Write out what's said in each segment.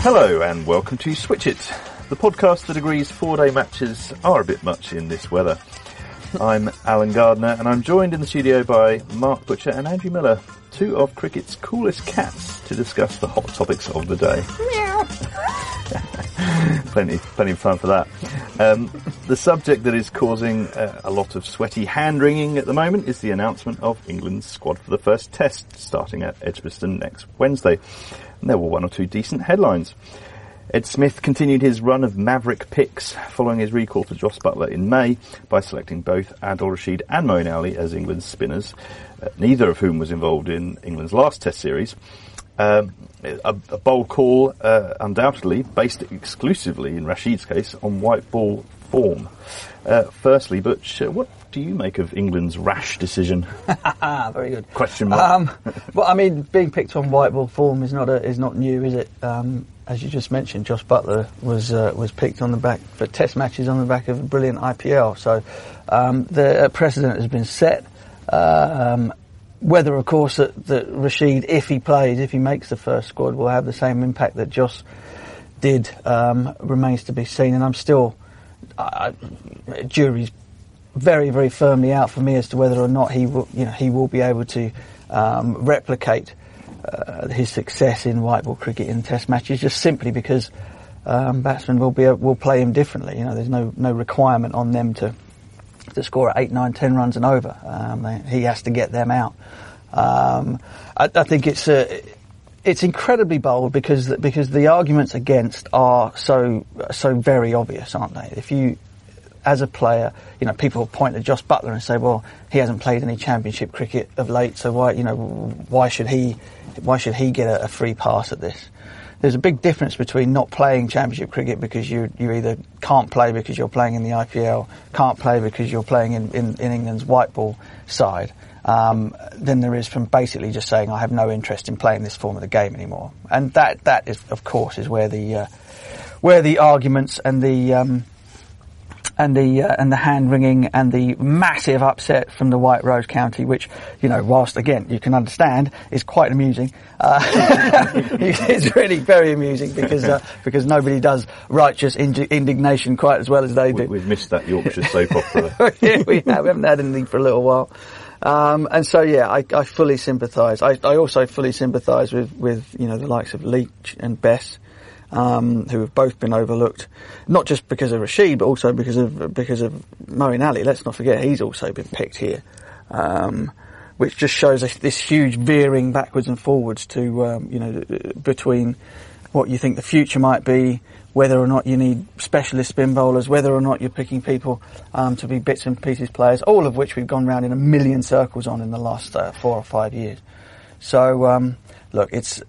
Hello and welcome to Switch Hit, the podcast that agrees four-day matches are a bit much in this weather. I'm Alan Gardner and I'm joined in the studio by Mark Butcher and Andrew Miller, two of cricket's coolest cats to discuss the hot topics of the day. plenty, plenty of time for that. Um, the subject that is causing uh, a lot of sweaty hand wringing at the moment is the announcement of England's squad for the first test, starting at Edgbaston next Wednesday. And there were one or two decent headlines. Ed Smith continued his run of maverick picks following his recall to Jos Buttler in May by selecting both Adil Rashid and Moeen Ali as England's spinners, uh, neither of whom was involved in England's last Test series. Um, a, a, bold call, uh, undoubtedly, based exclusively, in Rashid's case, on white ball form. Uh, firstly, Butch, uh, what do you make of England's rash decision? Very good. Question mark. Um, well, I mean, being picked on white ball form is not a, is not new, is it? Um, as you just mentioned, Josh Buttler was uh, was picked on the back for Test matches on the back of a brilliant IPL. So um, the precedent has been set. Uh, um, whether, of course, that, that Rashid, if he plays, if he makes the first squad, will have the same impact that Jos did um, remains to be seen. And I'm still, uh, jury's very, very firmly out for me as to whether or not he will, you know, he will be able to um, replicate uh, his success in white ball cricket in Test matches, just simply because um, batsmen will be will play him differently. You know, there's no no requirement on them to to score at eight, nine, ten runs and over. Um, he has to get them out. Um, I, I, think it's uh, it's incredibly bold because because the arguments against are so so very obvious, aren't they? If you as a player, you know, people point at Jos Buttler and say, well, he hasn't played any championship cricket of late, so why, you know, why should he, why should he get a, a free pass at this? There's a big difference between not playing championship cricket because you you either can't play because you're playing in the IPL, can't play because you're playing in, in, in England's white ball side, um, than there is from basically just saying I have no interest in playing this form of the game anymore. And that that is of course is where the uh, where the arguments and the um, and the uh, and the hand wringing and the massive upset from the White Rose County, which you know, whilst again you can understand, is quite amusing. Uh, it's really very amusing because uh, because nobody does righteous indignation quite as well as they do. We, have missed that Yorkshire soap opera. yeah, we, have. we haven't had anything for a little while. Um, and so, yeah, I, I fully sympathise. I, I, also fully sympathise with, with, you know, the likes of Leach and Bess, um, who have both been overlooked, not just because of Rashid, but also because of because of Moeen Ali. Let's not forget he's also been picked here, um, which just shows this huge veering backwards and forwards to um, you know between what you think the future might be, whether or not you need specialist spin bowlers, whether or not you're picking people um, to be bits and pieces players, all of which we've gone round in a million circles on in the last uh, four or five years. So um, look, it's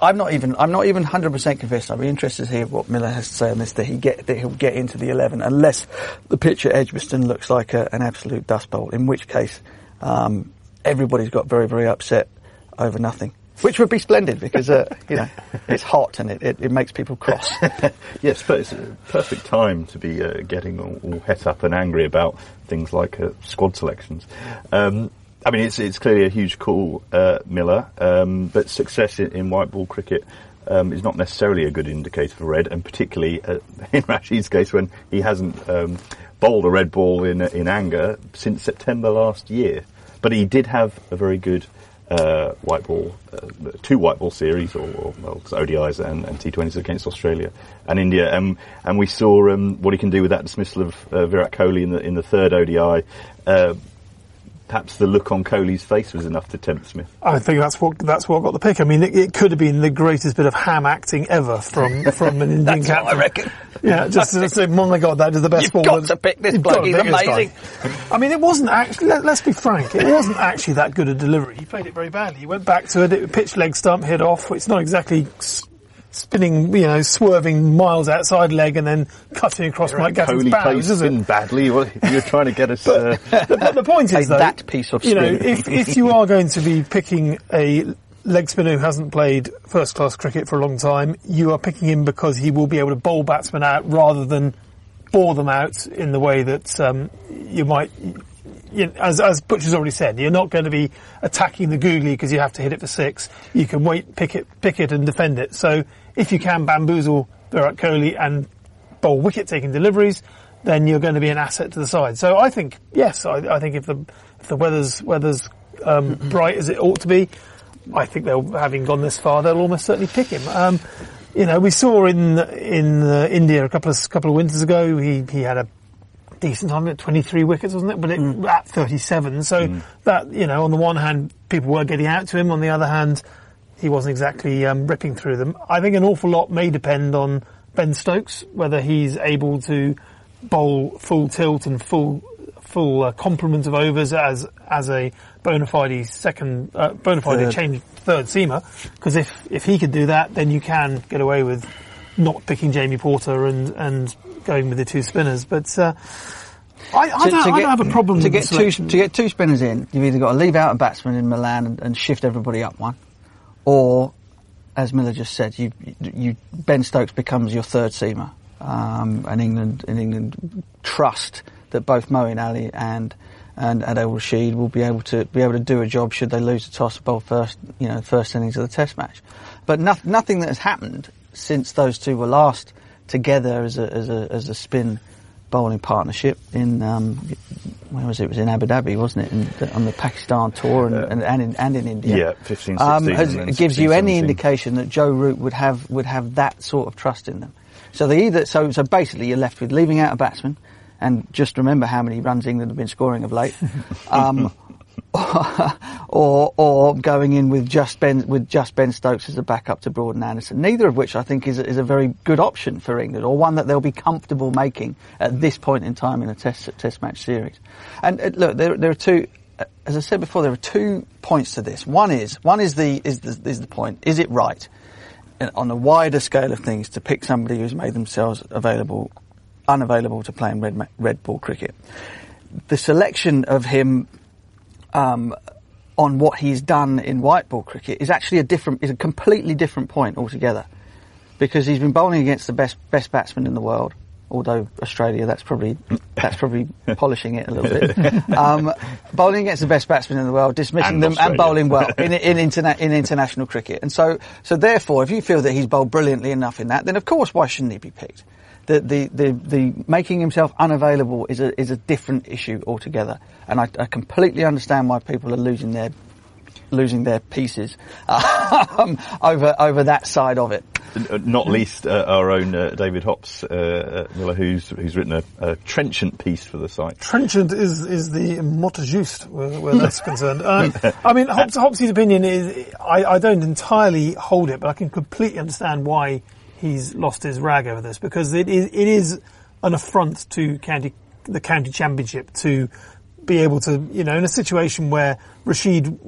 I'm not even I'm not even 100 percent convinced. I'd be interested to hear what Miller has to say on this. That he get that he'll get into the 11 unless the pitch at Edgbaston looks like a, an absolute dust bowl. In which case, um, everybody's got very very upset over nothing. Which would be splendid because uh, you know it's hot and it, it, it makes people cross. yes, but it's a perfect time to be uh, getting all, all, het up and angry about things like uh, squad selections. Um, I mean, it's it's clearly a huge call, uh, Miller, um, but success in, in, white ball cricket um, is not necessarily a good indicator for red, and particularly uh, in Rashid's case when he hasn't um, bowled a red ball in in anger since September last year. But he did have a very good uh, white ball, uh, two white ball series, or, or well, ODIs and, and, T20s against Australia and India, and and we saw um, what he can do with that dismissal of uh, Virat Kohli in the in the third ODI. Perhaps the look on Kohli's face was enough to tempt Smith. I think that's what that's what got the pick. I mean, it, it could have been the greatest bit of ham acting ever from from an Indian that's captain. I reckon. Yeah, just to say, oh my god, that is the best You've ball. Got to pick this bloke. He's amazing. I mean, it wasn't actually. Let, us be frank. It wasn't actually that good a delivery. He played it very badly. He went back to it. it pitch leg stump hit off. It's not exactly spinning, you know, swerving miles outside leg and then cutting across You're Mike Gatting's bows, is it? badly. You're trying to get us. but, uh... but, the point is, though, that piece of you know, if if you are going to be picking a leg spinner who hasn't played first class cricket for a long time, you are picking him because he will be able to bowl batsmen out rather than bore them out in the way that um, you might you know, as, as Butcher's already said, you're not going to be attacking the googly because you have to hit it for six. You can wait, pick it, pick it and defend it. So if you can bamboozle Virat Kohli and bowl wicket taking deliveries, then you're going to be an asset to the side. So I think, yes, I, I think if the, if the weather's, weather's, um, bright as it ought to be, I think they'll, having gone this far, they'll almost certainly pick him. Um, you know, we saw in, in uh, India a couple of, couple of winters ago, he, he had a decent time at 23 wickets, wasn't it? But it, Mm. at 37. So that, you know, on the one hand, people were getting out to him. On the other hand, he wasn't exactly um, ripping through them. I think an awful lot may depend on Ben Stokes, whether he's able to bowl full tilt and full full uh, complement of overs as as a bona fide second uh, bona fide Third. change third seamer. Because if if he could do that, then you can get away with not picking Jamie Porter and and going with the two spinners. But uh, I, I, To- don't, to I don't have a problem to get two to get two spinners in. You've either got to leave out a batsman in Malan and, and shift everybody up one, or, as Miller just said, you you Ben Stokes becomes your third seamer, um, and England and England trust that both Moeen Ali and and Adil Rashid will be able to be able to do a job should they lose the toss bowl first, you know, first innings of the Test match. But no, nothing that has happened since those two were last together as a as a as a spin bowling partnership in um, where was it? It was in Abu Dhabi, wasn't it? In on the Pakistan tour and, and, and, in, and in India. Yeah, 15, Um, has- and then it gives 16, you any indication that Joe Root would have would have that sort of trust in them. So they either so so basically you're left with leaving out a batsman, and just remember how many runs England have been scoring of late. Um, or or going in with just Ben with just Ben Stokes as a backup to Broad and Anderson. Neither of which I think is a, is a very good option for England, or one that they'll be comfortable making at this point in time in a test test match series. And uh, look, there there are two. uh, As I said before, there are two points to this. One is one is the is the is the point. Is it right uh, on a wider scale of things to pick somebody who's made themselves available, unavailable to play in red red ball cricket? The selection of him um, on what he's done in white ball cricket is actually a different, is a completely different point altogether, because he's been bowling against the best best batsman in the world. Although Australia, that's probably that's probably polishing it a little bit. Um, bowling against the best batsman in the world, dismissing And them, Australia. and bowling well in in, interna- in international cricket. And so, so therefore, if you feel that he's bowled brilliantly enough in that, then of course, why shouldn't he be picked? The, the, the, the making himself unavailable is a, is a different issue altogether. And I, I completely understand why people are losing their, losing their pieces, um, over, over that side of it. Uh, Not least uh, our own uh, David Hopps uh, uh, Miller, who's who's written a, a trenchant piece for the site. Trenchant is is the mot juste where, where that's concerned. Uh, I mean, Hopps, Hopsy's opinion is I, I don't entirely hold it, but I can completely understand why he's lost his rag over this because it is it is an affront to county the county championship to be able to you know in a situation where Rashid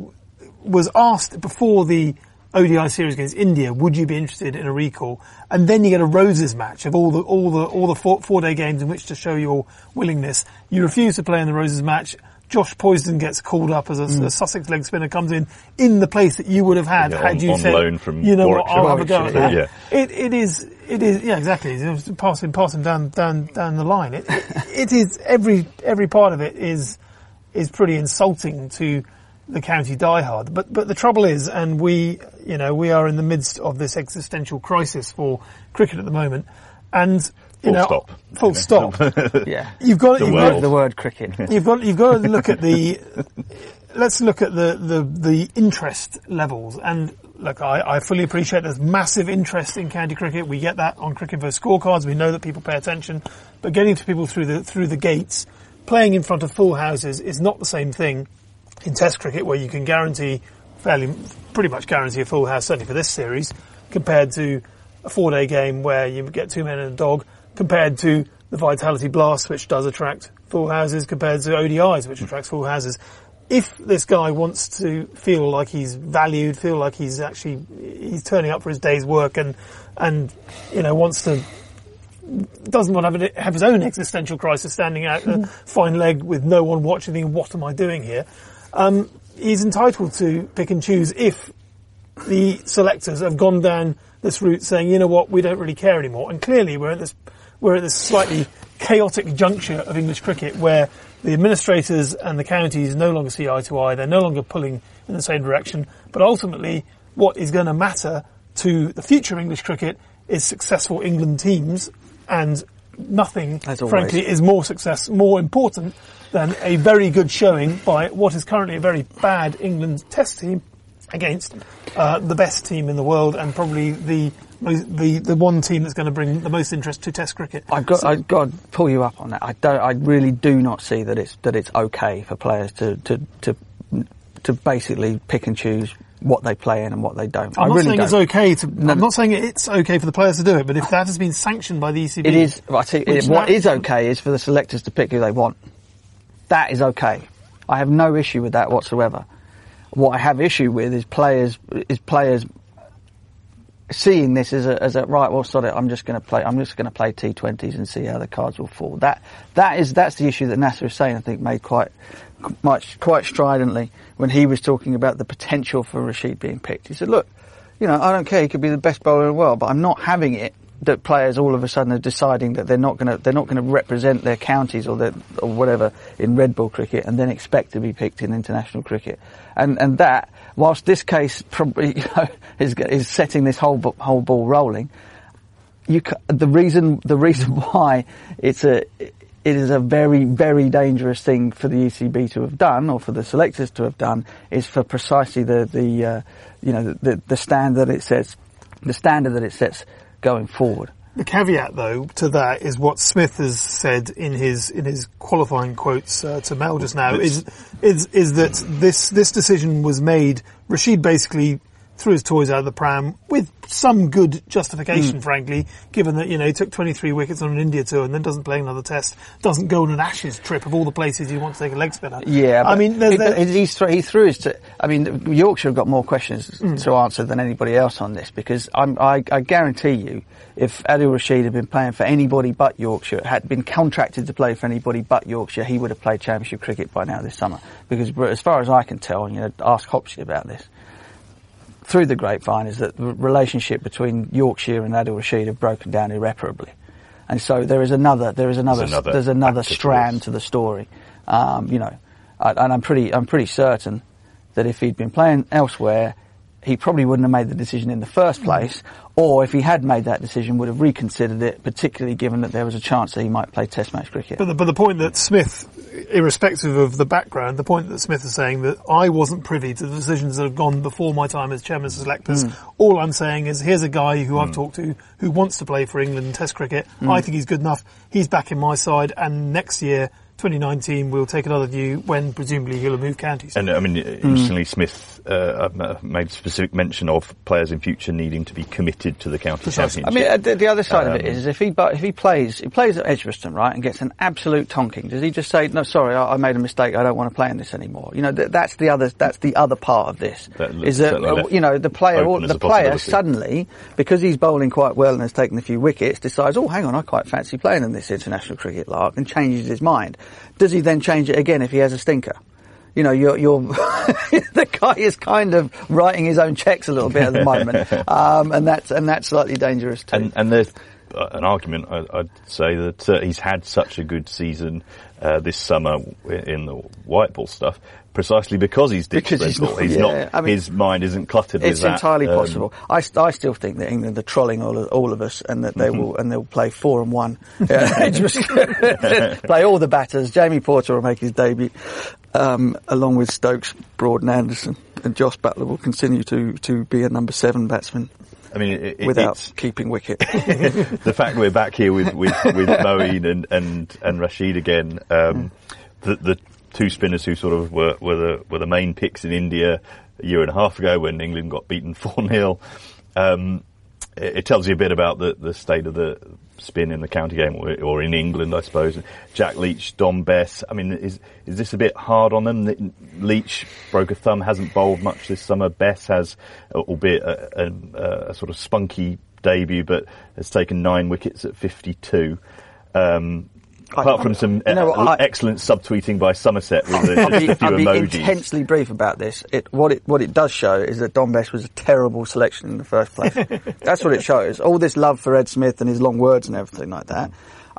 was asked before the ODI series against India, would you be interested in a recall? And then you get a roses match of all the all the all the four, four day games in which to show your willingness. You refuse to play in the roses match. Josh Poysden gets called up as a, hmm. a Sussex leg spinner, comes in in the place that you would have had Yeah, had on- you on said, loan from you know what, I'll have a go at that. Warwickshire, It, it is, it is, yeah, exactly. It was passing, passing down, down, down the line. It, it is every, every part of it is, is pretty insulting to the county diehard. But, but the trouble is, and we, you know, we are in the midst of this existential crisis for cricket at the moment. And, you Full know, stop. full stop. Yeah. You've got, The you've got, The word cricket. you've got you've got to look at the let's look at the the, the interest levels and look I, I fully appreciate there's massive interest in county cricket we get that on cricket versus scorecards we know that people pay attention but getting to people through the through the gates playing in front of full houses is not the same thing in test cricket where you can guarantee fairly pretty much guarantee a full house certainly for this series compared to a four day game where you get two men and a dog compared to the Vitality Blast which does attract full houses compared to ODIs which attracts full houses. If this guy wants to feel like he's valued, feel like he's actually, he's turning up for his day's work and, and, you know, wants to doesn't want to have, have his own existential crisis standing out a fine leg with no one watching thinking, what am I doing here? Um, he's entitled to pick and choose if the selectors have gone down this route saying, you know what, we don't really care anymore. And clearly we're at this, we're at this slightly chaotic juncture of English cricket where the administrators and the counties no longer see eye to eye. They're no longer pulling in the same direction. But ultimately, what is going to matter to the future of English cricket is successful England teams, and nothing, frankly, is more success, more important than a very good showing by what is currently a very bad England Test team against uh, the best team in the world and probably the the the one team that's going to bring the most interest to Test cricket. I've got, I've got to pull you up on that. I don't, I really do not see that it's that it's okay for players to to to, to basically pick and choose what they play in and what they don't. I'm I not really saying don't. it's okay to. No. I'm not saying it's okay for the players to do it, but if that has been sanctioned by the ECB, It is. I you, Which what that- is okay is for the selectors to pick who they want. That is okay. I have no issue with that whatsoever. What I have issue with is players is players seeing this as a, as a right. Well, it. I'm just going to play. I'm just going to play T20s and see how the cards will fall. That that is that's the issue that Nasser saying. I think made quite much quite stridently when he was talking about the potential for Rashid being picked. He said, "Look, you know, I don't care. He could be the best bowler in the world, but I'm not having it that players all of a sudden are deciding that they're not going to they're not going to represent their counties or their or whatever in red Bull cricket and then expect to be picked in international cricket. And and that whilst this case probably you know, is is setting this whole whole ball rolling, you the reason the reason why it's a it is a very very dangerous thing for the ECB to have done or for the selectors to have done is for precisely the the uh, you know the the standard it sets the standard that it sets going forward. The caveat, though, to that is what Smith has said in his in his qualifying quotes uh, to Mel just now is is is that this this decision was made. Rashid basically threw his toys out of the pram with some good justification, hmm. frankly, given that you know he took 23 wickets on an India tour and then doesn't play another Test, doesn't go on an Ashes trip of all the places you want to take a leg spinner. Yeah, I mean, there's, he, there- but he threw his. T- I mean, Yorkshire have got more questions hmm. to answer than anybody else on this because I'm, I, I guarantee you, if Adil Rashid had been playing for anybody but Yorkshire, had been contracted to play for anybody but Yorkshire, he would have played Championship cricket by now this summer. Because as far as I can tell, you know, ask Hopsy about this. Through the grapevine is that the relationship between Yorkshire and Adil Rashid have broken down irreparably. And so there is another, there is another, There's another there's another strand to the story. Um, you know, and I'm pretty, I'm pretty certain that if he'd been playing elsewhere, he probably wouldn't have made the decision in the first mm-hmm. place, or if he had made that decision, would have reconsidered it, particularly given that there was a chance that he might play Test match cricket. But the, but the point that Smith, irrespective of the background, the point that Smith is saying that I wasn't privy to the decisions that have gone before my time as chairman of selectors. Mm. All I'm saying is here's a guy who I've mm. talked to who wants to play for England in Test cricket. Mm. I think he's good enough. He's back in my side, and next year. 2019, we'll take another view when presumably he'll have moved counties. And I mean, interestingly, Smith uh, made specific mention of players in future needing to be committed to the county Precisely. I mean, uh, the, the other side of it Um, is if he if he plays he plays at Edgbaston right and gets an absolute tonking, does he just say no? Sorry, I, I made a mistake. I don't want to play in this anymore. You know, th- that's the other that's the other part of this That is that uh, you know the player the player suddenly because he's bowling quite well and has taken a few wickets decides oh hang on I quite fancy playing in this international cricket lark and changes his mind. Does he then change it again if he has a stinker? You know, you're, you're the guy is kind of writing his own checks a little bit at the moment, um, and that's and that's slightly dangerous too. And, and there's uh, an argument, I, I'd say, that uh, he's had such a good season uh, this summer in the white ball stuff, precisely because he's ditched Because he's not- He's yeah, not, I mean, his mind isn't cluttered with that. It's that. entirely Um, possible. I, I still think that England are trolling all of, all of us, and that they will and they'll play four and one. Yeah, just play all the batters. Jamie Porter will make his debut, um, along with Stokes, Broad, and Anderson, and Josh Buttler will continue to to be a number seven batsman I mean, it, it, without it's keeping wicket. the fact we're back here with with, with Moeen and, and and Rashid again. Um, the, the two spinners who sort of were were the were the main picks in India a year and a half ago when England got beaten four 0 um, it, it tells you a bit about the, the state of the spin in the county game or, or in England, I suppose. Jack Leach, Dom Bess. I mean, is is this a bit hard on them? Leach broke a thumb, hasn't bowled much this summer. Bess has, albeit a, a, a sort of spunky debut, but has taken nine wickets at 52. Um, apart from some you know uh, I- excellent subtweeting by Somerset with a, I'll be, a few I'll be emojis. intensely brief about this. It, what it what it does show is that Dom Bess was a terrible selection in the first place. That's what it shows. All this love for Ed Smith and his long words and everything like that.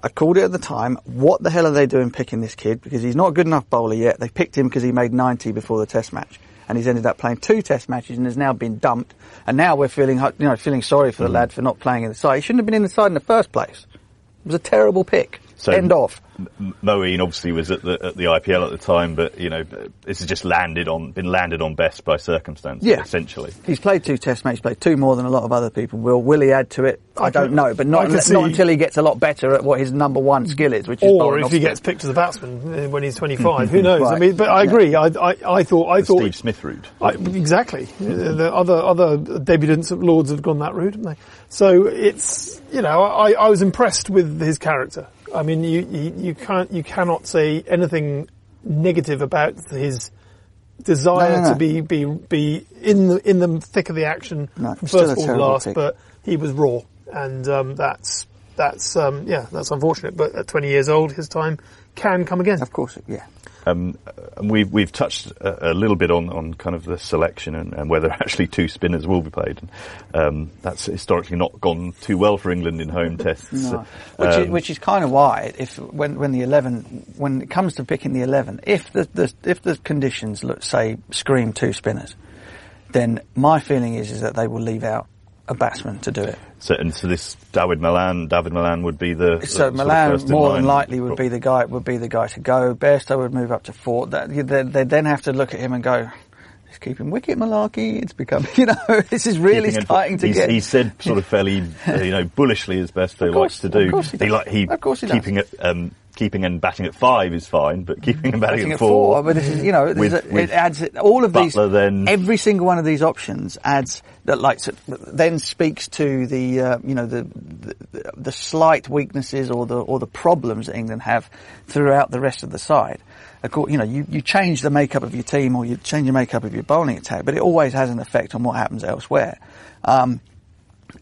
I called it at the time. What the hell are they doing picking this kid? Because he's not a good enough bowler yet. They picked him because he made 90 before the Test match, and he's ended up playing two Test matches and has now been dumped. And now we're feeling, you know, feeling sorry for the lad for not playing in the side. He shouldn't have been in the side in the first place. It was a terrible pick. So- End off. M- Moeen obviously was at the at the IPL at the time, but you know this has just landed on been landed on Bess by circumstance. Yeah. essentially. He's played two Test matches. Played two more than a lot of other people. Will Will he add to it? I, I don't can- know, but not can not until he gets a lot better at what his number one skill is, which is Or bowling if he gets picked as a batsman uh, when he's 25, who knows? I mean, but I agree. I, I, I thought, I thought, Steve Smith route. I, exactly. The other other debutants at Lords have gone that route, haven't they? So it's you know I, I was impressed with his character. I mean, you, you you can't you cannot say anything negative about his desire No, no, no. to be be be in the in the thick of the action from first ball to last. pick. But he was raw, and um, that's that's um, yeah that's unfortunate. But at 20 years old, his time can come again. Of course, yeah. Um, and we've we've touched a, a little bit on, on kind of the selection and, and whether actually two spinners will be played. And, um, that's historically not gone too well for England in home tests. No. Which, is, Um, which is kind of why, if when when the eleven, when it comes to picking the eleven, if the, the if the conditions look say scream two spinners, then my feeling is is that they will leave out a batsman to do it. so, and so this David Malan, David Malan would be the the So sort of Malan more than likely would be the guy would be the guy to go. Bairstow would move up to four. That, they, they then have to look at him and go. He's keeping wicket malarkey. It's become, you know, this is really Keeping it- starting to get. He said sort of fairly, you know, bullishly as best they likes to do. of course he does. like he, Of course he does. keeping it, um, keeping and batting at five is fine, but keeping and batting, batting at at four, four, but this is, you know, with- a- it adds all of these. Buttler then- every single one of these options adds that, like, then speaks to the, uh, you know, the, the the slight weaknesses or the or the problems that England have throughout the rest of the side. Of course, you know, you, you change the makeup of your team or you change the makeup of your bowling attack, but it always has an effect on what happens elsewhere. Um,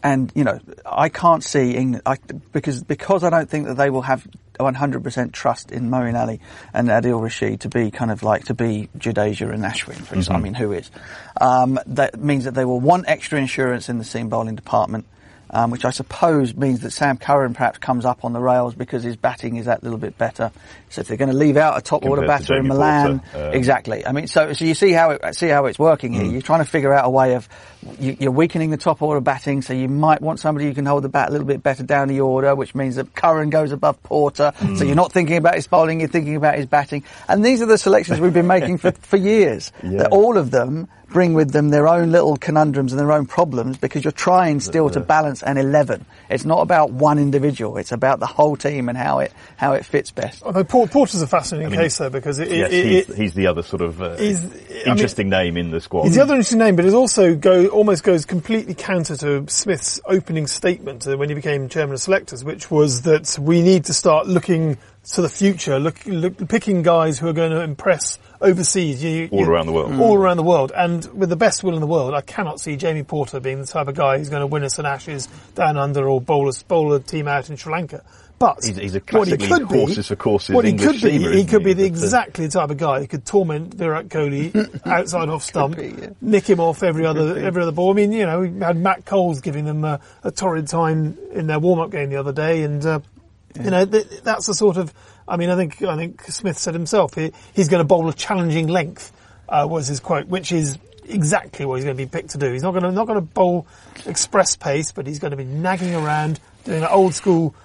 and you know, I can't see England I, because because I don't think that they will have 100% trust in Moeen Ali and Adil Rashid to be kind of like to be Jadeja and Ashwin, for example. I mean, who is? Um, that means that they will want extra insurance in the seam bowling department. Um, which I suppose means that Sam Curran perhaps comes up on the rails because his batting is that little bit better. So if they're going to leave out a top order Compared to batter in Malan, Porter, um, exactly. I mean, so so you see how it see how it's working here. You're trying to figure out a way of you, you're weakening the top order batting, so you might want somebody who can hold the bat a little bit better down the order, which means that Curran goes above Porter. So you're not thinking about his bowling, you're thinking about his batting. And these are the selections we've been making for for years. Yeah. That all of them bring with them their own little conundrums and their own problems because you're trying still to balance an 11. It's not about one individual. It's about the whole team and how it how it fits best. Although Porter's a fascinating mean, case though because it, yes, it, he's, it, he's the other sort of uh, he's- I mean- interesting name in the squad. He's the other interesting name, but it also go almost goes completely counter to Smith's opening statement uh, when he became chairman of selectors, which was that we need to start looking to the future, look, look picking guys who are going to impress overseas, you, All you- around the world. all around the world. And with the best will in the world, I cannot see Jamie Porter being the type of guy who's going to win us an Ashes down under or bowl a, bowl a team out in Sri Lanka. But He's- he's a what he classically could be, horses for courses what he English could be, seamer, he isn't could he? be the uh, exactly the type of guy who could torment Virat Kohli outside off stump, be, yeah. nick him off every other every other ball. I mean, you know, we had Matt Coles giving them a, a torrid time in their warm up game the other day, and uh, you know th- that's the sort of. I mean, I think I think Smith said himself he, he's going to bowl a challenging length. Uh, was his quote, which is exactly what he's going to be picked to do. He's not going to not going to bowl express pace, but he's going to be nagging around, doing an old school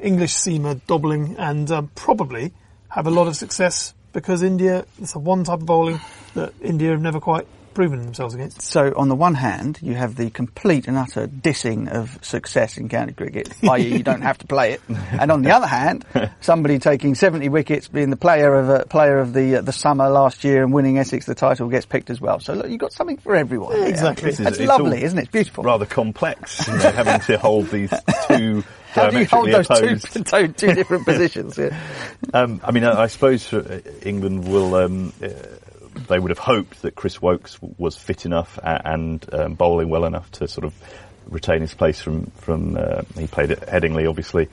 English seamer doubling, and um, probably have a lot of success because India. It's a one type of bowling that India have never quite proven themselves against. So on the one hand, you have the complete and utter dissing of success in county cricket, i.e. you don't have to play it. And on the other hand, somebody taking 70 wickets, being the player of uh, player of the uh, the summer last year and winning Essex the title gets picked as well. So look, you've got something for everyone. here. exactly. This is- it's lovely, isn't it? It's beautiful. rather complex, you know, having to hold these two How do you hold diametrically those two, two, two different positions? Yeah. Um, I mean, I, I suppose uh, England will. Um, uh, they would have hoped that Chris Woakes w- was fit enough a- and um, bowling well enough to sort of retain his place from from. Uh, he played at Headingley, obviously.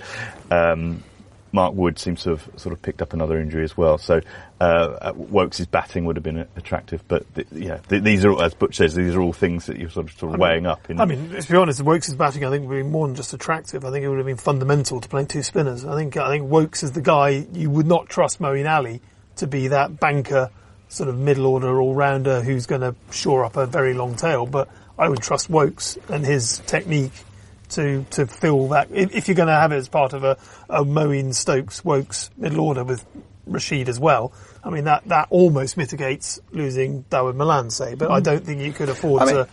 Um, Mark Wood seems to have sort of picked up another injury as well. So uh, Woakes' batting would have been attractive, but th- yeah, th- these are as Butch says, these are all things that you're sort of, sort of I mean- weighing up. In, I mean, let's be honest. Woakes' batting, I think, would be more than just attractive. I think it would have been fundamental to playing two spinners. I think I think Woakes is the guy you would not trust Moeen Ali to be that banker, sort of middle order all rounder who's going to shore up a very long tail. But I would trust Woakes and his technique to to fill that. If, if you're going to have it as part of a, a Moeen Stokes Woakes middle order with Rashid as well. I mean that that almost mitigates losing Dawid Malan, say. But I mm. don't think you could afford I mean- to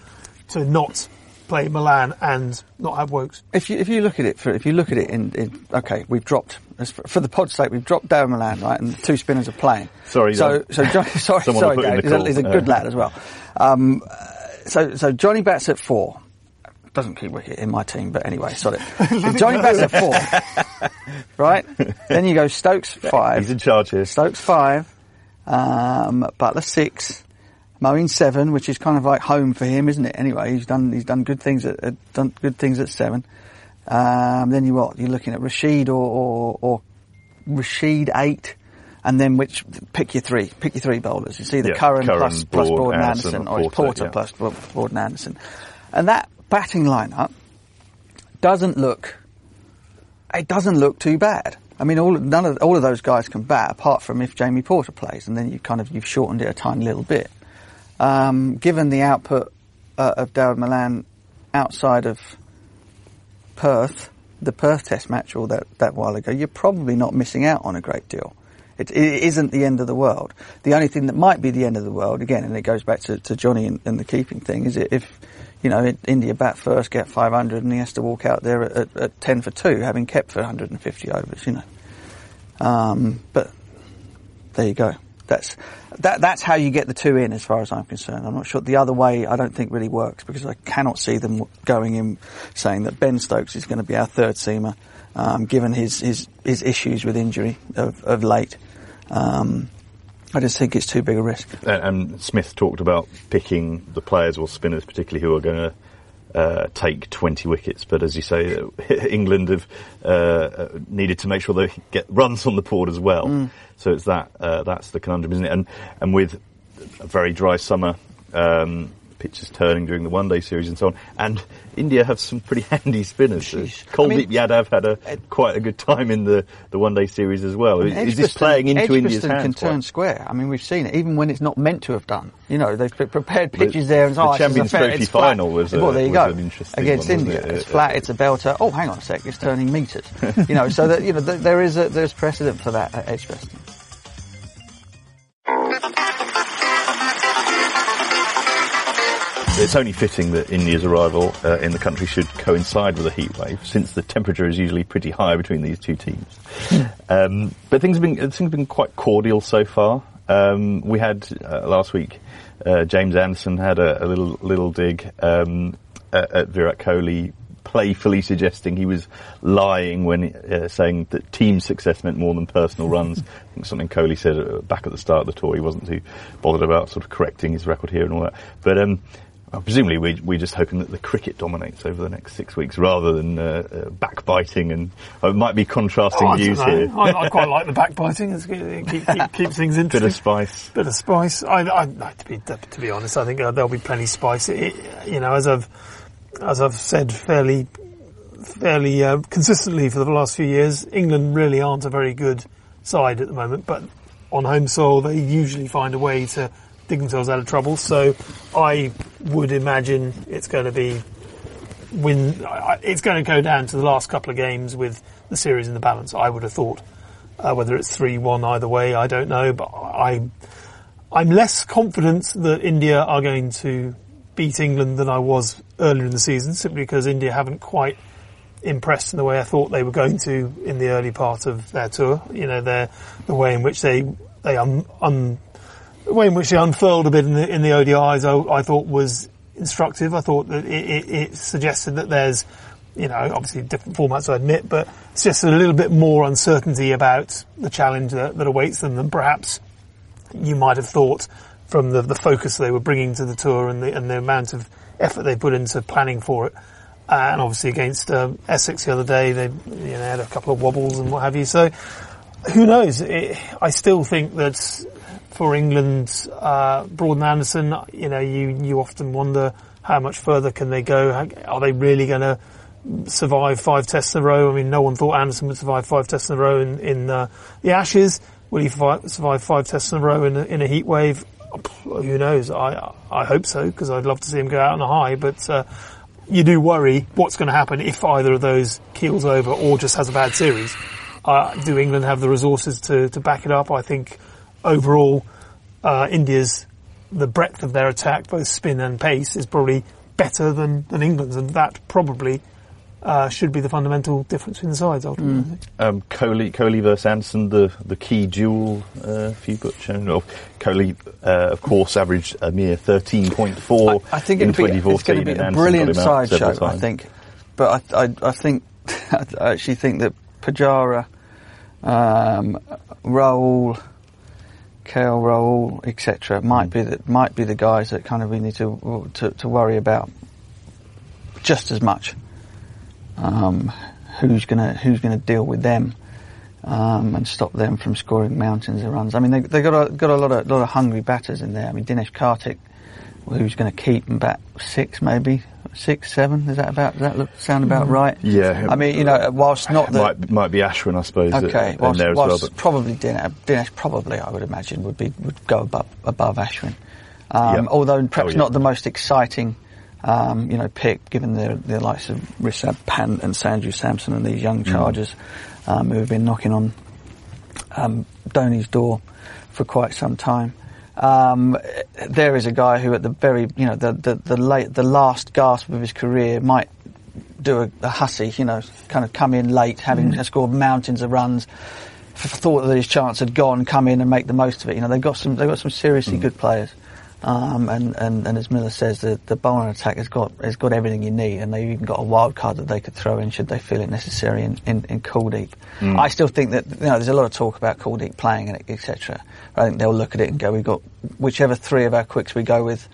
to not play Malan and not have Woakes. If you if you look at it for if you look at it in, in okay, we've dropped for, the pod's sake, we've dropped Darren Malan, right, and the two spinners are playing. Sorry, so Dan. so Jonny, sorry, Someone sorry, will put in Gary, the he's a, he's a good lad as well. Um, so so Jonny bats at four. Doesn't keep wicket in my team, but anyway, sorry. Jonny bats at four, right? Then you go Stokes five. he's in charge here. Stokes five, um, Buttler six, Moeen seven, which is kind of like home for him, isn't it? Anyway, he's done he's done good things at, at done good things at seven. Um, then you what? You're looking at Rashid or, or, or Rashid eight, and then which pick your three, pick your three bowlers. You see the Yeah, Curran, Curran, plus plus Broad, Broad and Anderson, Anderson, or Porter, Porter yeah. plus Bro- Broad and Anderson, and that batting lineup doesn't look it doesn't look too bad. I mean, all none of all of those guys can bat, apart from if Jamie Porter plays, and then you kind of you've shortened it a tiny little bit. Um, given the output uh, of Dawid Malan outside of Perth, the Perth Test match all that that while ago, you're probably not missing out on a great deal. It, it isn't the end of the world. The only thing that might be the end of the world, again, and it goes back to, to Jonny and, and the keeping thing, is if you know India bat first, get 500, and he has to walk out there at, at, at 10 for two, having kept for 150 overs. You know, um, but there you go. That's that. That's how you get the two in, as far as I'm concerned. I'm not sure the other way. I don't think really works because I cannot see them going in saying that Ben Stokes is going to be our third seamer, um, given his, his his issues with injury of, of late. Um, I just think it's too big a risk. And, and Smith talked about picking the players or spinners, particularly who are going to uh, take 20 wickets. But as you say, England have uh, uh, needed to make sure they get runs on the board as well. Mm. So it's that uh, that's the conundrum, isn't it? And and with a very dry summer. Um, Pitches turning during the one day series and so on. And India have some pretty handy spinners. Kuldeep I mean- Yadav had a quite a good time in the, the one day series as well. Is, is this playing into Edgbaston India's can hands? turn square. I mean, we've seen it, even when it's not meant to have done. You know, they've prepared pitches there and the oh, it's Champions Trophy final was a- well, there you go. Against one, India, it? it's Uh, flat. It's a belter. Oh, hang on a sec, it's turning meters. you know, so that you know th- there is a, there's precedent for that at Edgbaston. It's only fitting that India's arrival uh, in the country should coincide with a heat wave, since the temperature is usually pretty high between these two teams. um, but things have been things have been quite cordial so far. Um, we had uh, last week. Uh, James Anderson had a, a little little dig um, at, at Virat Kohli, playfully suggesting he was lying when uh, saying that team success meant more than personal runs. I think something Kohli said uh, back at the start of the tour. He wasn't too bothered about sort of correcting his record here and all that. But um, presumably we, we're just hoping that the cricket dominates over the next six weeks rather than uh, uh, backbiting and uh, it might be contrasting Oh, views here. I, I quite like the backbiting. It keep, keep, keeps things interesting. Bit of spice. bit of spice. I, I, I- to be to be honest, I think uh, there'll be plenty of spice. It, you know, as I've as I've said fairly fairly uh, consistently for the last few years, England really aren't a very good side at the moment. But on home soil, they usually find a way to dig themselves out of trouble. So I would imagine it's going to be win. It's going to go down to the last couple of games with the series in the balance. I would have thought. Uh, whether it's three one either way, I don't know. But I, I'm less confident that India are going to beat England than I was earlier in the season, simply because India haven't quite impressed in the way I thought they were going to in the early part of their tour. You know, their the way in which they they un, un, the way in which they unfurled a bit in the in the ODIs, I, I thought was instructive. I thought that it, it, it suggested that there's you know, obviously different formats, I admit, but just a little bit more uncertainty about the challenge that, that awaits them than perhaps you might have thought from the, the focus they were bringing to the tour and the, and the amount of effort they put into planning for it. and obviously against um, Essex the other day, they you know had a couple of wobbles and what have you. So who knows? It, I still think that for England, uh, Broad and Anderson, you know, you you often wonder how much further can they go? How, are they really going to survive five tests in a row? I mean, no one thought Anderson would survive five tests in a row in, in uh, the Ashes. Will he survive five tests in a row in a, in a heat wave? Who knows? I I hope so because I'd love to see him go out on a high, but. Uh, you do worry what's going to happen if either of those keels over or just has a bad series. Uh, do England have the resources to, to back it up? I think overall, uh, India's the breadth of their attack, both spin and pace, is probably better than, than England's, and that probably uh, should be the fundamental difference between the sides ultimately. Mm. Um, Kohli, Kohli versus Anderson, the, the key duel uh, for you, Butch. And, Kohli, uh, of course, averaged a mere 13.4 I, I think in 2014. It's going to be a brilliant sideshow, I think. But I, I, I think, I actually think that Pujara, um, Rahul, KL Rahul, etc., might mm. be the, might be the guys that kind of we need to, to, to worry about just as much um, who's gonna who's gonna deal with them um, and stop them from scoring mountains of runs. I mean, they they got a got a lot of lot of hungry batters in there. I mean, Dinesh Karthik, who's going to keep and bat six maybe. Six, seven, is that about, does that look, sound about right? Yeah. I mean, you know, whilst not the... Might, might be Ashwin, I suppose. Okay, whilst, whilst well, probably Dinesh, Dinesh probably, I would imagine, would be, would go above, above Ashwin. Um, yep. Although perhaps oh, yeah. not the most exciting um, you know, pick, given the, the likes of Rishabh Pant and Sanju Samson and these young mm. chargers um, who have been knocking on um, Dhoni's door for quite some time. Um, there is a guy who, at the very, you know, the the the, late, the last gasp of his career, might do a, a Hussey, you know, kind of come in late, having mm. scored mountains of runs, thought that his chance had gone, come in and make the most of it. You know, they've got some they've got some seriously mm. good players. Um, and, and, and as Miller says, the, the bowling attack has got has got everything you need, and they've even got a wild card that they could throw in should they feel it necessary in, in, in Kuldeep. Mm. I still think that you know there's a lot of talk about Kuldeep playing and etc. I think they'll look at it and go, we've got whichever three of our quicks we go with,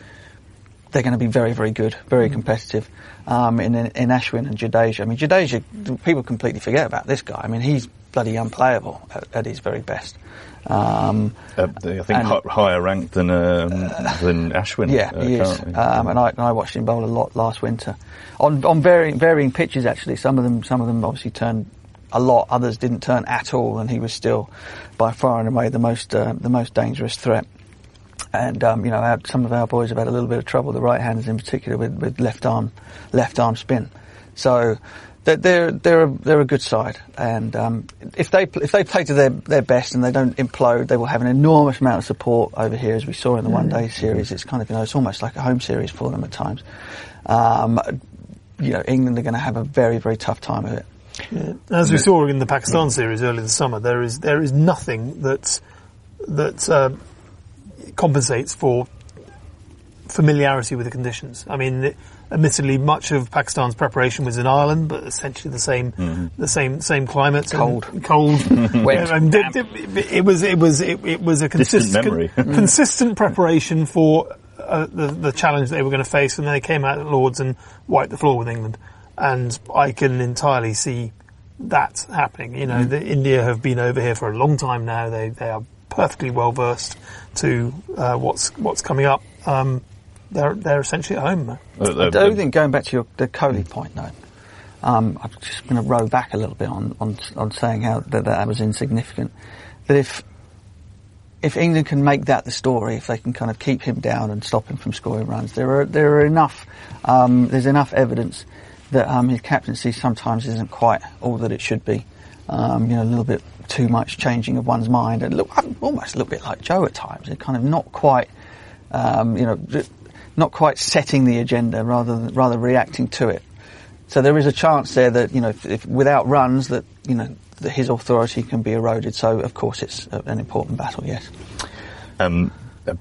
they're going to be very very good, very mm. competitive. Um, in, in Ashwin and Jadeja, I mean Jadeja, people completely forget about this guy. I mean he's bloody unplayable at, at his very best. Um, uh, I think and, higher ranked than um, than Ashwin. Yeah, uh, he is. Um, and I, and I watched him bowl a lot last winter on on varying varying pitches. Actually, some of them some of them obviously turned a lot. Others didn't turn at all, and he was still by far and away the most uh, the most dangerous threat. And um, you know, our, some of our boys have had a little bit of trouble. The right handers, in particular, with, with left arm left arm spin. So they're they're a, they're a good side, and um, if they if they play to their their best and they don't implode, they will have an enormous amount of support over here, as we saw in the one day series. It's kind of you know it's almost like a home series for them at times. Um, you know, England are going to have a very very tough time of it. Yeah. As we saw in the Pakistan series earlier this summer, there is there is nothing that that uh, compensates for familiarity with the conditions. I mean, admittedly, much of Pakistan's preparation was in Ireland, but essentially the same, mm-hmm. the same, same climate. Cold, cold. it, it, it, was, it was, it, it was a consistent, consistent preparation for uh, the, the challenge they were going to face, and then they came out at Lords and wiped the floor with England. And I can entirely see that happening. You know, mm. the, India have been over here for a long time now. They they are perfectly well versed to uh, what's what's coming up. Um, they're they're essentially at home. I do think going back to your the Kohli point though, um, I'm just going to row back a little bit on, on on saying how that that was insignificant. That if if England can make that the story, if they can kind of keep him down and stop him from scoring runs, there are there are enough um, there's enough evidence that um, his captaincy sometimes isn't quite all that it should be. Um, you know, a little bit too much changing of one's mind, and look, almost a little bit like Joe at times. It kind of not quite, um, you know, not quite setting the agenda, rather rather reacting to it. So there is a chance there that you know, if, if without runs, that you know, that his authority can be eroded. So of course, it's an important battle. Yes. Um,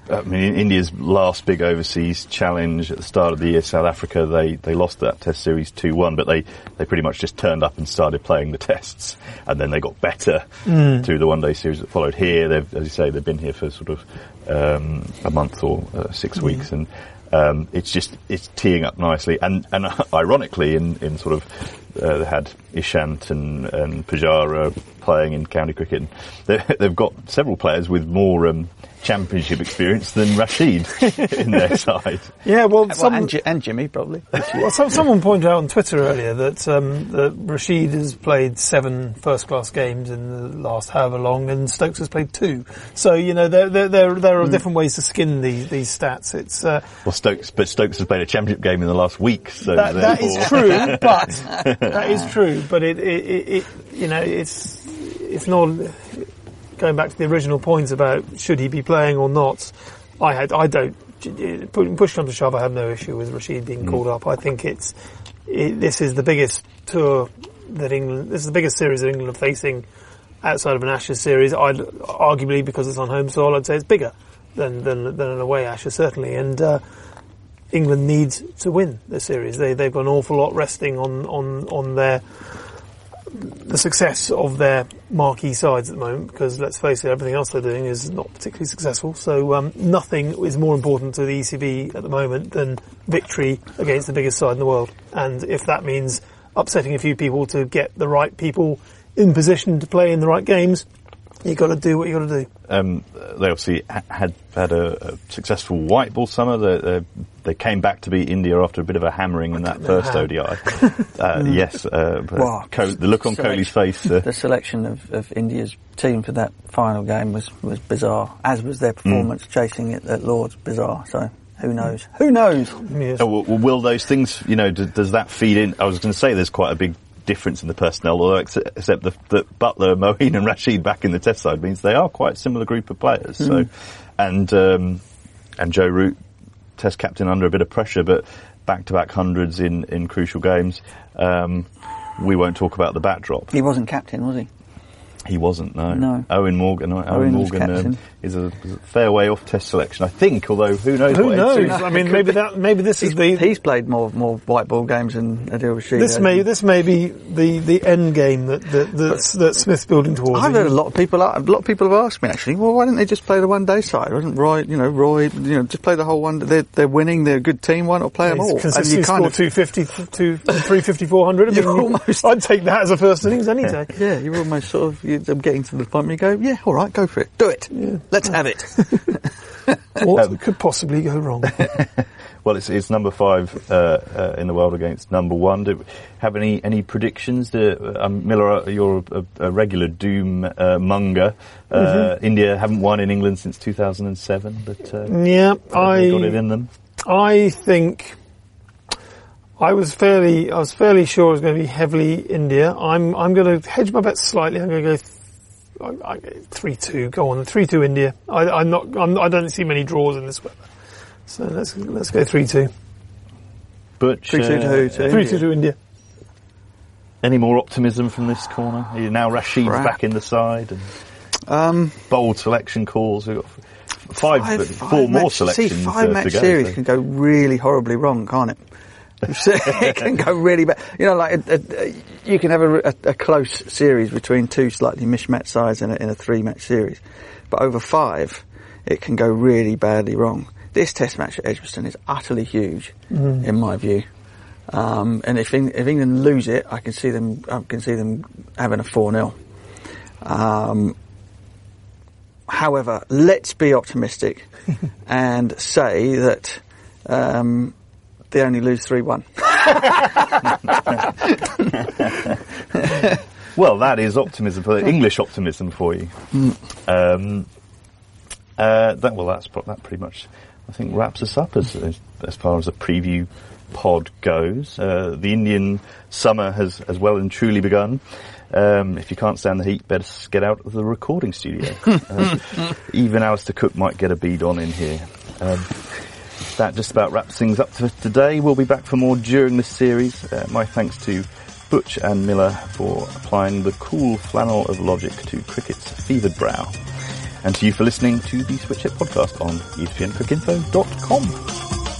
I mean, India's last big overseas challenge at the start of the year, South Africa, they, they lost that test series 2-1, but they, they pretty much just turned up and started playing the tests. And then they got better mm. through the one day series that followed here. They've, as you say, they've been here for sort of, um, a month or uh, six mm. weeks. And Um, it's just it's teeing up nicely, and and ironically, in in sort of uh, they had Ishant and and Pujara playing in county cricket. They, they've got several players with more um, championship experience than Rashid in their side. Yeah, well, Well, some, and, Ji- and Jimmy probably. well some, someone pointed out on Twitter earlier that, um, that Rashid has played seven first-class games in the last however long, and Stokes has played two. So you know there there there, there are different ways to skin these these stats. It's uh, Well, Stokes, but Stokes has played a championship game in the last week, so that, that is true, but that is true. But it, it, it, it you know it's it's not going back to the original point about should he be playing or not. I had I don't push come to shove. I have no issue with Rashid being called up. I think it's it, this is the biggest tour that England. This is the biggest series that England are facing outside of an Ashes series. I'd arguably because it's on home soil. I'd say it's bigger than than, than an away Ashes certainly, and. Uh, England needs to win the series. They they've got an awful lot resting on on on their the success of their marquee sides at the moment. Because let's face it, everything else they're doing is not particularly successful. So um, nothing is more important to the ECB at the moment than victory against the biggest side in the world. And if that means upsetting a few people to get the right people in position to play in the right games, you've got to do what you've got to do. um, they obviously had had a, a successful white ball summer. They, they, they came back to beat India after a bit of a hammering in that first how. ODI. uh, yes, uh, Wow. Co- the look on Select- Kohli's face. Uh, the selection of, of India's team for that final game was, was bizarre, as was their performance chasing it at Lords. Bizarre. So who knows? Who knows? Yes. oh, well, will those things, you know, d- does that feed in? I was going to say there's quite a big difference in the personnel, although ex- except that the Buttler, Moeen, and Rashid back in the Test side means they are quite a similar group of players. So, and um, and Joe Root, Test captain, under a bit of pressure, but back-to-back hundreds in in crucial games. Um, we won't talk about the backdrop. He wasn't captain, was he? He wasn't, no. No. Eoin Morgan. Eoin, Eoin Morgan captain. um, is, a, is a fair way off Test selection, I think. Although who knows? Who what knows? I mean, maybe that maybe this is the he's played more more white ball games than Adil Rashid. This has. may this may be the, the end game that that that's, that Smith's building towards. I've heard a lot of people. A lot of people have asked me actually. Well, why didn't they just play the one day side? Wasn't Roy? You know, Roy. You know, just play the whole one. They're they're winning. They're a good team. Why not play them all? And Consistently you score 250, two, 350, 400. I mean, You're almost- I'd take that as a first innings any day. Yeah, you're almost sort of you're getting to the point where you go, yeah, all right, go for it, do it, let's have it. What could possibly go wrong? Well, it's, it's number five uh, uh, in the world against number one. Do you have any any predictions? Do, um, Miller, you're a, a regular doom uh, monger. Uh, Mm-hmm. India haven't won in England since 2007, but uh, yeah, have they got it in them. I think I was fairly I was fairly sure it was going to be heavily India. I'm I'm going to hedge my bets slightly. I'm going to go. Th- I, I, three two. Go on, three two India. I, I'm not. I'm, I don't see many draws in this weather. So let's let's go three two. Butch, Three two to who? To Three India? two to India. any more optimism from this corner? Now Rashid's Crap. back in the side and Um, bold selection calls. We've got f- five, five- four five more match- selections See, five uh, match to go. series so- can go really horribly wrong, can't it? It can go really bad. You know, like a, a, you can have a, a, a close series between two slightly mismatched sides in a, in a three-match series, but over five, it can go really badly wrong. This Test match at Edgbaston is utterly huge, in my view. Um, and if, if England lose it, I can see them. I can see them having a four 0 um, However, let's be optimistic and say that um, they only lose three one. Well, that is optimism for English optimism for you. Um, uh, that well, that's that pretty much. I think wraps us up as as, as far as a preview pod goes. Uh, the Indian summer has has well and truly begun. Um, if you can't stand the heat, better get out of the recording studio. Uh, even Alastair Cook might get a bead on in here. Um, that just about wraps things up for today. We'll be back for more during this series. Uh, my thanks to Butch and Miller for applying the cool flannel of logic to cricket's fevered brow. And to you for listening to the Switch Hit podcast on espncricinfo.com.